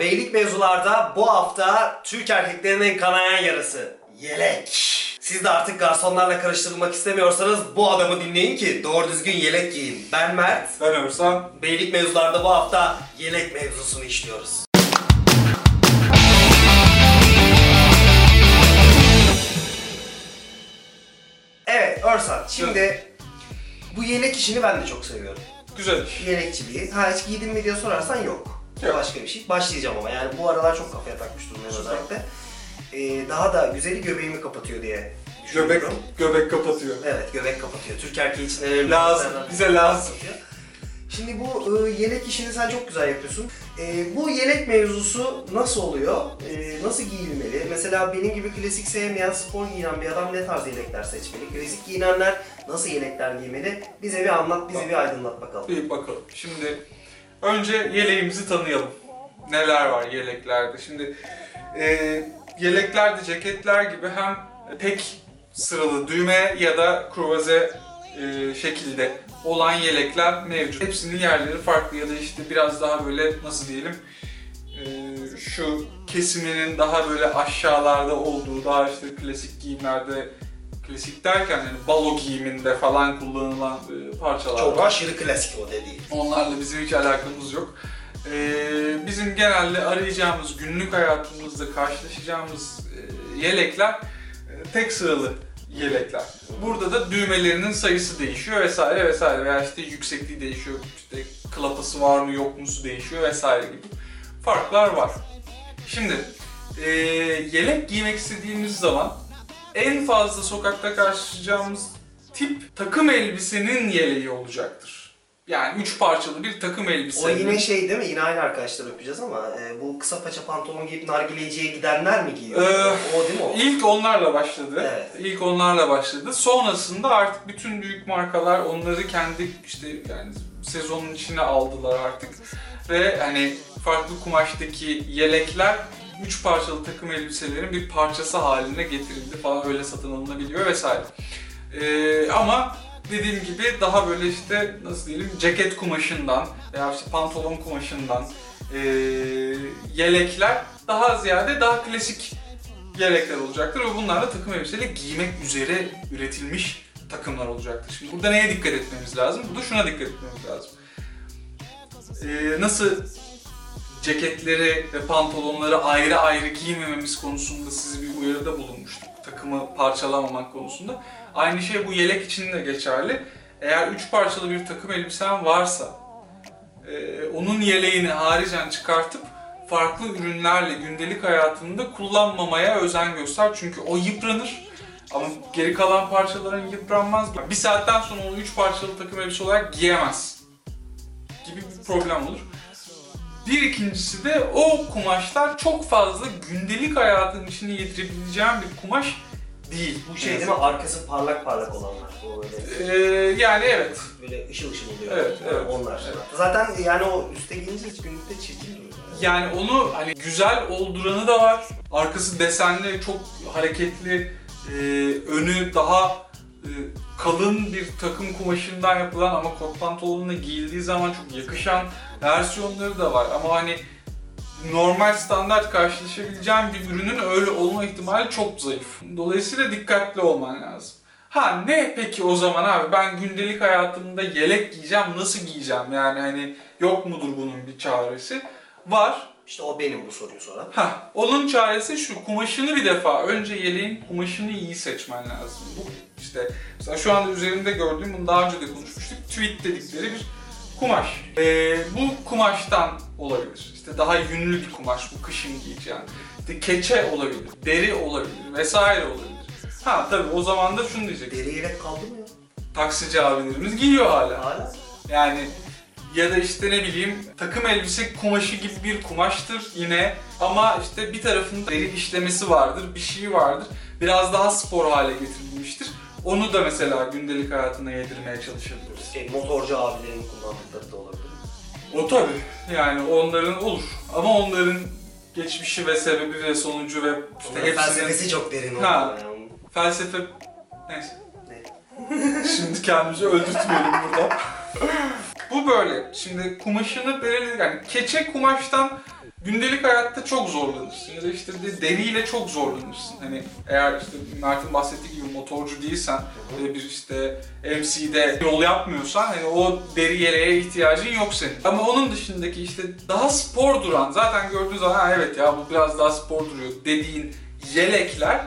Beylik mevzularda bu hafta Türk erkeklerinin kanayan yarası. Yelek. Siz de artık garsonlarla karıştırılmak istemiyorsanız bu adamı dinleyin ki doğru düzgün yelek giyin. Ben Mert. Ben Örsan. Beylik mevzularda bu hafta yelek mevzusunu işliyoruz. Evet Örsan şimdi bu yelek işini ben de çok seviyorum. Güzel. Yelekçiliği. Ha hiç giydin mi diye sorarsan yok. Yok. başka bir şey. Başlayacağım ama yani bu aralar çok kafaya takmış durumdayım Süper. özellikle. Ee, daha da güzeli göbeğimi kapatıyor diye Göbek, düşünüyorum. göbek kapatıyor. Evet göbek kapatıyor. Türk erkeği için önemli. Lazım, şeylerden bize lazım. kapatıyor. Şimdi bu e, yelek işini sen çok güzel yapıyorsun. E, bu yelek mevzusu nasıl oluyor? E, nasıl giyilmeli? Mesela benim gibi klasik sevmeyen, spor giyinen bir adam ne tarz yelekler seçmeli? Klasik giyinenler nasıl yelekler giymeli? Bize bir anlat, bizi bir aydınlat bakalım. Bir bakalım. Şimdi önce yeleğimizi tanıyalım. Neler var yeleklerde? Şimdi e, yeleklerde ceketler gibi hem tek sıralı düğme ya da kruvaze e, şekilde olan yelekler mevcut. Hepsinin yerleri farklı ya da işte biraz daha böyle nasıl diyelim e, şu kesiminin daha böyle aşağılarda olduğu daha işte klasik giyimlerde klasik derken yani balo giyiminde falan kullanılan e, parçalar Çok var. aşırı klasik o dediğin. Onlarla bizim hiç alakamız yok. Ee, bizim genelde arayacağımız, günlük hayatımızda karşılaşacağımız e, yelekler e, tek sıralı yelekler. Burada da düğmelerinin sayısı değişiyor vesaire vesaire veya işte yüksekliği değişiyor, işte klapası var mı yok mu değişiyor vesaire gibi farklar var. Şimdi e, yelek giymek istediğimiz zaman en fazla sokakta karşılaşacağımız tip takım elbisenin yeleği olacaktır. Yani üç parçalı bir takım elbise. O yine şey değil mi? Yine aynı arkadaşlar yapacağız ama e, bu kısa paça pantolon giyip nargileciye gidenler mi giyiyor? Ee, o değil mi o? İlk onlarla başladı. Evet. İlk onlarla başladı. Sonrasında artık bütün büyük markalar onları kendi işte yani sezonun içine aldılar artık. Ve hani farklı kumaştaki yelekler üç parçalı takım elbiselerin bir parçası haline getirildi falan öyle satın alınabiliyor vesaire. Ee, ama dediğim gibi daha böyle işte nasıl diyelim ceket kumaşından veya işte pantolon kumaşından ee, yelekler daha ziyade daha klasik yelekler olacaktır ve bunlar da takım elbiseyle giymek üzere üretilmiş takımlar olacaktır. Şimdi burada neye dikkat etmemiz lazım? Burada şuna dikkat etmemiz lazım. Ee, nasıl ceketleri ve pantolonları ayrı ayrı giymememiz konusunda size bir uyarıda bulunmuştuk. Takımı parçalamamak konusunda. Aynı şey bu yelek için de geçerli. Eğer üç parçalı bir takım elbisen varsa e, onun yeleğini haricen çıkartıp farklı ürünlerle gündelik hayatında kullanmamaya özen göster. Çünkü o yıpranır. Ama geri kalan parçaların yıpranmaz. Bir saatten sonra onu üç parçalı takım elbise olarak giyemez. Gibi bir problem olur. Bir ikincisi de o kumaşlar çok fazla gündelik hayatın içine yedirebileceğim bir kumaş değil. Bu şey değil mi? Arkası parlak parlak olanlar. Böyle Ee, yani evet. böyle ışıl ışıl oluyor. Evet, evet. Onlar. Evet. Zaten yani o üste giyince hiç günlükte çirkin duruyor. Yani onu hani güzel olduranı da var. Arkası desenli, çok hareketli, e, önü daha e, kalın bir takım kumaşından yapılan ama kot pantolonuna giyildiği zaman çok yakışan versiyonları da var. Ama hani normal standart karşılaşabileceğim bir ürünün öyle olma ihtimali çok zayıf. Dolayısıyla dikkatli olman lazım. Ha ne peki o zaman abi ben gündelik hayatımda yelek giyeceğim nasıl giyeceğim yani hani yok mudur bunun bir çaresi? Var İşte o benim bu soruyu soran. Ha, onun çaresi şu, kumaşını bir defa, önce yeleğin kumaşını iyi seçmen lazım. Bu işte, mesela şu anda üzerinde gördüğüm, bunu daha önce de konuşmuştuk, tweet dedikleri bir kumaş. Ee, bu kumaştan olabilir. İşte daha yünlü bir kumaş, bu kışın giyeceğin. İşte keçe olabilir, deri olabilir, vesaire olabilir. Ha tabii o zaman da şunu diyecek, Deri yelek kaldı mı ya? taksici abilerimiz giyiyor hala. Hala. Yani ya da işte ne bileyim takım elbise kumaşı gibi bir kumaştır yine ama işte bir tarafında deri işlemesi vardır, bir şey vardır. Biraz daha spor hale getirilmiştir. Onu da mesela gündelik hayatına yedirmeye çalışabiliriz. Şey, motorcu abilerin kullandıkları da olabilir. O tabii yani onların olur ama onların geçmişi ve sebebi ve sonucu ve işte Onların hepsinin felsefesi çok derin oldu. Ha. Yani. felsefe neyse. Ne? Şimdi kendimizi öldürtmeyelim burada. Bu böyle. Şimdi kumaşını belirli yani keçe kumaştan gündelik hayatta çok zorlanırsın ya da işte de deriyle çok zorlanırsın. Hani eğer işte Mert'in bahsettiği gibi motorcu değilsen ve bir işte MC'de yol yapmıyorsan hani o deri yeleğe ihtiyacın yok senin. Ama onun dışındaki işte daha spor duran zaten gördüğünüz zaman evet ya bu biraz daha spor duruyor dediğin yelekler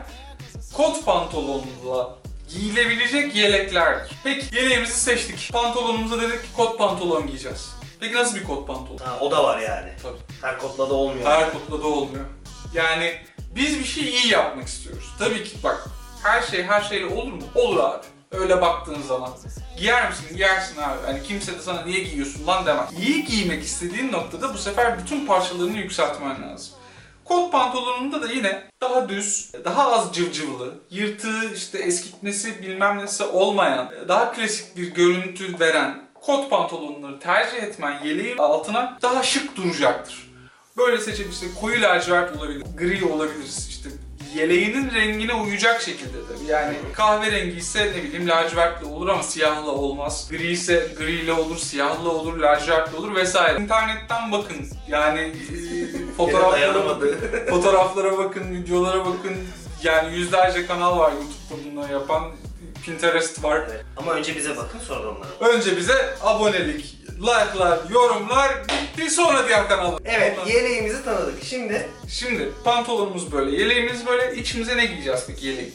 kot pantolonla giyilebilecek yelekler. Peki yeleğimizi seçtik. Pantolonumuza dedik ki kot pantolon giyeceğiz. Peki nasıl bir kot pantolon? Ha, o da var yani. Tabii. Her kodla da olmuyor. Her kutla da olmuyor. Yani biz bir şey iyi yapmak istiyoruz. Tabii ki bak her şey her şeyle olur mu? Olur abi. Öyle baktığın zaman. Giyer misin? Giyersin abi. Hani kimse de sana niye giyiyorsun lan demez. İyi giymek istediğin noktada bu sefer bütün parçalarını yükseltmen lazım. Kot pantolonunda da yine daha düz, daha az cıvcıvlı, yırtığı işte eskitmesi bilmem nesi olmayan, daha klasik bir görüntü veren kot pantolonları tercih etmen yeleğin altına daha şık duracaktır. Böyle seçebilirsin. Koyu lacivert olabilir, gri olabilir işte yeleğinin rengine uyacak şekilde tabii. Yani kahverengi ise ne bileyim lacivertle olur ama siyahla olmaz. Gri ise griyle olur, siyahla olur, lacivertle olur vesaire. İnternetten bakın. Yani e, fotoğraflara. Fotoğraflara bakın, videolara bakın. Yani yüzlerce kanal var YouTube'da bunları yapan. Pinterest var. Evet. Ama önce bize bakın sonra onlara. Önce bize abonelik, like'lar, yorumlar bitti sonra diğer kanallar. Evet Ondan- yeleğimizi tanıdık. Şimdi Şimdi pantolonumuz böyle, yeleğimiz böyle. İçimize ne giyeceğiz peki yeleği?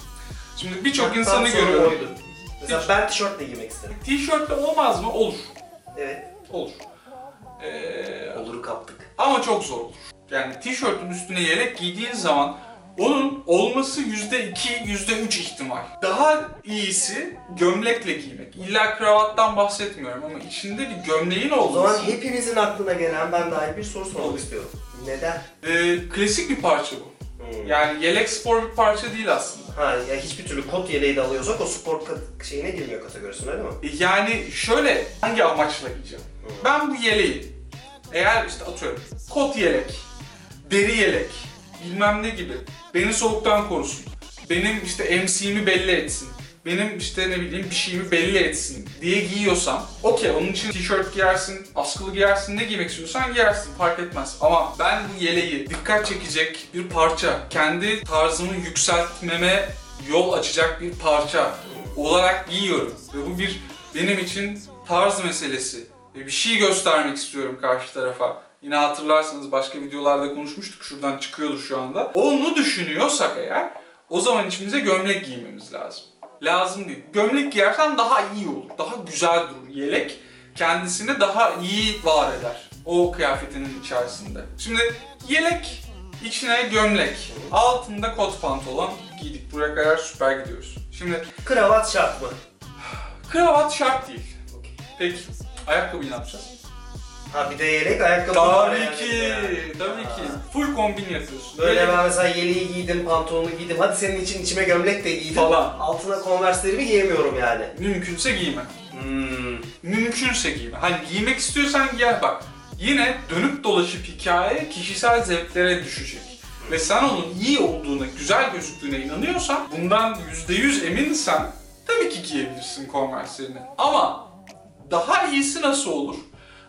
Şimdi birçok insanı görüyorum. oydu. Mesela ben tişörtle giymek istedim. Tişörtle olmaz mı? Olur. Evet. Olur. Ee, Oluru kaptık. ama çok zor olur. Yani tişörtün üstüne yelek giydiğin zaman onun olması %2, %3 ihtimal. Daha iyisi gömlekle giymek. İlla kravattan bahsetmiyorum ama içinde bir gömleğin O olması. zaman hepimizin aklına gelen ben dair bir soru sormak istiyorum. Neden? Ee, klasik bir parça bu. Hmm. Yani yelek spor bir parça değil aslında. Ha ya hiçbir türlü kot yeleği de alıyorsak o spor kat- şeyine girmiyor kategorisine öyle mi? Yani şöyle hangi amaçla giyeceğim? Hmm. Ben bu yeleği eğer işte atıyorum kot yelek, deri yelek, bilmem ne gibi beni soğuktan korusun. Benim işte MC'mi belli etsin. Benim işte ne bileyim bir şeyimi belli etsin diye giyiyorsam okey onun için tişört giyersin, askılı giyersin ne giymek istiyorsan giyersin fark etmez. Ama ben bu yeleği dikkat çekecek bir parça, kendi tarzımı yükseltmeme yol açacak bir parça olarak giyiyorum. Ve bu bir benim için tarz meselesi. Ve bir şey göstermek istiyorum karşı tarafa. Yine hatırlarsanız başka videolarda konuşmuştuk. Şuradan çıkıyordur şu anda. Onu düşünüyorsak eğer o zaman içimize gömlek giymemiz lazım. Lazım değil. Gömlek giyersen daha iyi olur. Daha güzel durur. Yelek kendisini daha iyi var eder. O kıyafetinin içerisinde. Şimdi yelek içine gömlek. Altında kot pantolon giydik. Buraya kadar süper gidiyoruz. Şimdi Kravat şart mı? kravat şart değil. Peki ayakkabıyı ne yapacağız? Ha bir de yelek ayakkabı var Tabii yani. ki, Yani. tabii ki. Full kombin yapıyorsun. Böyle Yelek ben mesela yeleği giydim, pantolonu giydim. Hadi senin için içime gömlek de giydim. Falan. Altına konverslerimi giyemiyorum yani. Mümkünse giyme. Hmm. Mümkünse giyme. Hani giymek istiyorsan giy bak. Yine dönüp dolaşıp hikaye kişisel zevklere düşecek. Ve sen onun iyi olduğuna, güzel gözüktüğüne inanıyorsan, bundan %100 eminsen tabii ki giyebilirsin konverslerini. Ama daha iyisi nasıl olur?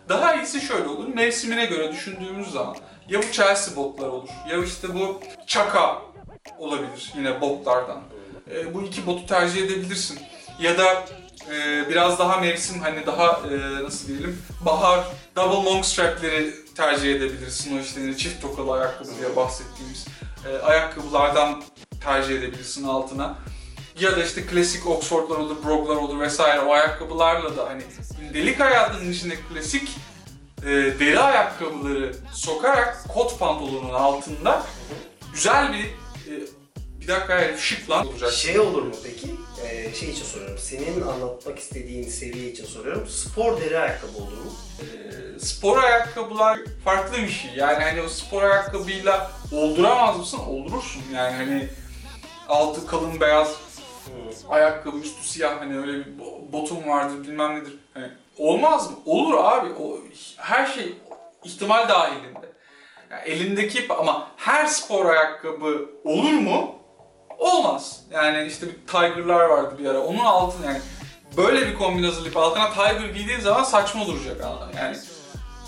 Daha iyisi şöyle olur, mevsimine göre düşündüğümüz zaman. Ya bu Chelsea botlar olur, ya işte bu Chaka olabilir yine botlardan. E, bu iki botu tercih edebilirsin. Ya da e, biraz daha mevsim hani daha e, nasıl diyelim bahar double long strapleri tercih edebilirsin. O işte yine çift tokalı ayakkabı diye bahsettiğimiz e, ayakkabılardan tercih edebilirsin altına. Ya da işte klasik Oxford'lar olur, Brog'lar olur vesaire o ayakkabılarla da hani gündelik hayatının içinde klasik e, deri ayakkabıları sokarak kot pantolonun altında güzel bir e, bir dakika hayır şık lan olacak. Şey olur mu peki? Ee, şey için soruyorum. Senin anlatmak istediğin seviye için soruyorum. Spor deri ayakkabı olur mu? Ee, spor ayakkabılar farklı bir şey. Yani hani o spor ayakkabıyla olduramaz mısın? Oldurursun. Yani hani altı kalın beyaz. Ayakkabı, üstü siyah hani öyle bir bo- botum vardır bilmem nedir. Hani olmaz mı? Olur abi. O her şey ihtimal dahilinde. Yani elindeki ama her spor ayakkabı olur mu? Olmaz. Yani işte bir Tiger'lar vardı bir ara. Onun altına yani böyle bir kombin hazırlayıp altına Tiger giydiğin zaman saçma duracak yani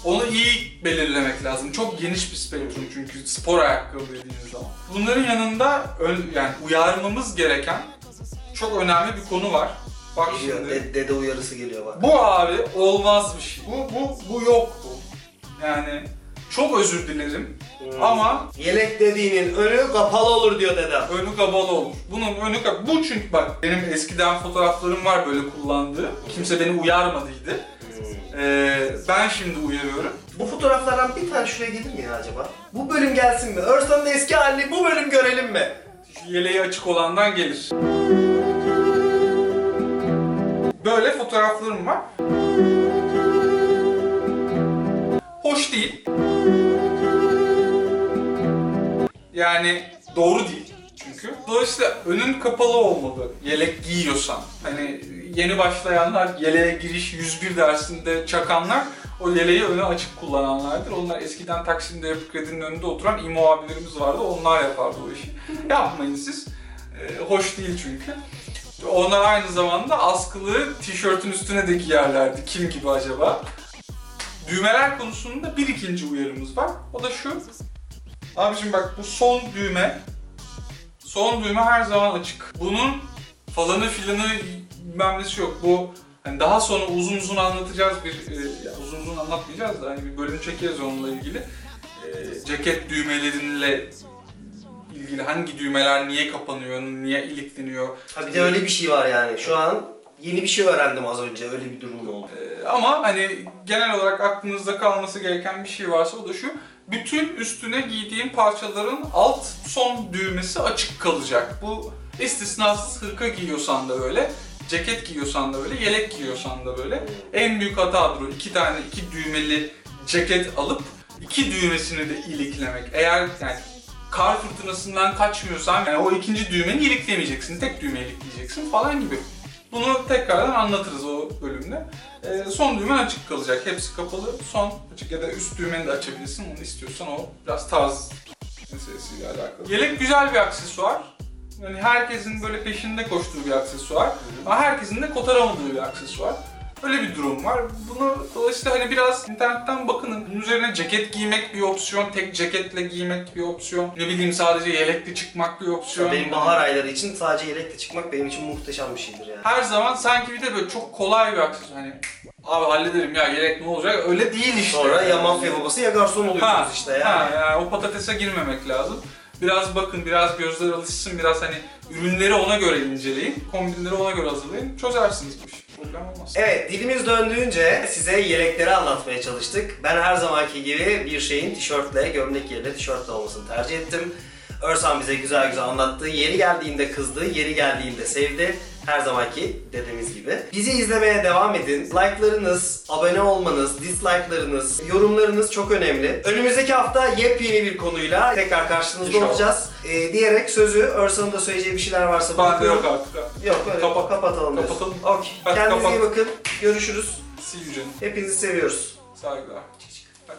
Onu iyi belirlemek lazım. Çok geniş bir spektrum çünkü spor ayakkabı dediğiniz zaman. Bunların yanında yani uyarmamız gereken çok önemli bir konu var. Bak Geliyor, şimdi. de- dede uyarısı geliyor bak. Bu abi olmaz bir şey. Bu bu bu yok bu. Yani çok özür dilerim Hmm. ama Yelek dediğinin önü kapalı olur diyor dedem. önü kabalı olur. Bunun önü kabalı. Bu çünkü bak benim eskiden fotoğraflarım var böyle kullandığı. Kimse beni uyarmadıydı. Hmm. Ee, ben şimdi uyarıyorum. Bu fotoğraflardan bir tane şuraya gelir mi ya acaba? Bu bölüm gelsin mi? Örsan'ın eski halini bu bölüm görelim mi? Yeleği açık olandan gelir. Böyle fotoğraflarım var. Hoş değil. Yani doğru değil çünkü. Dolayısıyla önün kapalı olmalı yelek giyiyorsan. Hani yeni başlayanlar yeleğe giriş 101 dersinde çakanlar o yeleği önü açık kullananlardır. Onlar eskiden Taksim'de Yapı Kredi'nin önünde oturan İMO abilerimiz vardı. Onlar yapardı o işi. Yapmayın siz. Ee, hoş değil çünkü. Onlar aynı zamanda askılı tişörtün üstüne de giyerlerdi. Kim gibi acaba? Düğmeler konusunda bir ikinci uyarımız var. O da şu. Abiciğim bak bu son düğme. Son düğme her zaman açık. Bunun falanı filanı bilmem yok. Bu hani daha sonra uzun uzun anlatacağız bir e, uzun uzun anlatmayacağız da hani bir bölüm çekeriz onunla ilgili. E, ceket düğmeleriyle ilgili hangi düğmeler niye kapanıyor, niye ilikleniyor. Ha bir de öyle bir şey var yani. Şu an yeni bir şey öğrendim az önce. Öyle bir durum oldu. Ee, ama hani genel olarak aklınızda kalması gereken bir şey varsa o da şu. Bütün üstüne giydiğin parçaların alt son düğmesi açık kalacak. Bu istisnasız hırka giyiyorsan da böyle, ceket giyiyorsan da böyle, yelek giyiyorsan da böyle. En büyük hatadır o. iki tane iki düğmeli ceket alıp iki düğmesini de iliklemek. Eğer yani kar fırtınasından kaçmıyorsan yani o ikinci düğmeni iliklemeyeceksin. Tek düğme ilikleyeceksin falan gibi. Bunu tekrardan anlatırız o bölümde. Ee, son düğmen açık kalacak. Hepsi kapalı. Son açık ya da üst düğmeni de açabilirsin. Onu istiyorsan o biraz tarz meselesiyle alakalı. Yelek güzel bir aksesuar. Yani herkesin böyle peşinde koştuğu bir aksesuar. Ama herkesin de kotaramadığı bir aksesuar. Öyle bir durum var. Bunu dolayısıyla hani biraz internetten bakının. Bunun üzerine ceket giymek bir opsiyon, tek ceketle giymek bir opsiyon. Ne bileyim sadece yelekle çıkmak bir opsiyon. Benim bahar ayları için sadece yelekle çıkmak benim için muhteşem bir şeydir yani. Her zaman sanki bir de böyle çok kolay bir aksesuar. Hani abi hallederim ya yelek ne olacak? Öyle değil işte. Sonra ya mafya babası ya garson oluyorsunuz Ha, işte yani. Ha, yani o patatese girmemek lazım. Biraz bakın, biraz gözler alışsın, biraz hani ürünleri ona göre inceleyin, kombinleri ona göre hazırlayın, çözersiniz bu işi. Problem olmaz. Evet, dilimiz döndüğünce size yelekleri anlatmaya çalıştık. Ben her zamanki gibi bir şeyin tişörtle, gömlek yerine tişörtle olmasını tercih ettim. Örsan bize güzel güzel anlattı. Yeri geldiğinde kızdı, yeri geldiğinde sevdi. Her zamanki dediğimiz gibi. Bizi izlemeye devam edin. Like'larınız, abone olmanız, dislike'larınız, yorumlarınız çok önemli. Önümüzdeki hafta yepyeni bir konuyla tekrar karşınızda İnşallah. olacağız. Ee, diyerek sözü Örsan'ın da söyleyeceği bir şeyler varsa Bende bırakıyorum. yok artık. Yok öyle Kapat- kapatalım. diyorsun. kapatalım. Okey. Hadi Kendinize kapat. iyi bakın. Görüşürüz. See you canım. Hepinizi seviyoruz. Saygılar. Hadi.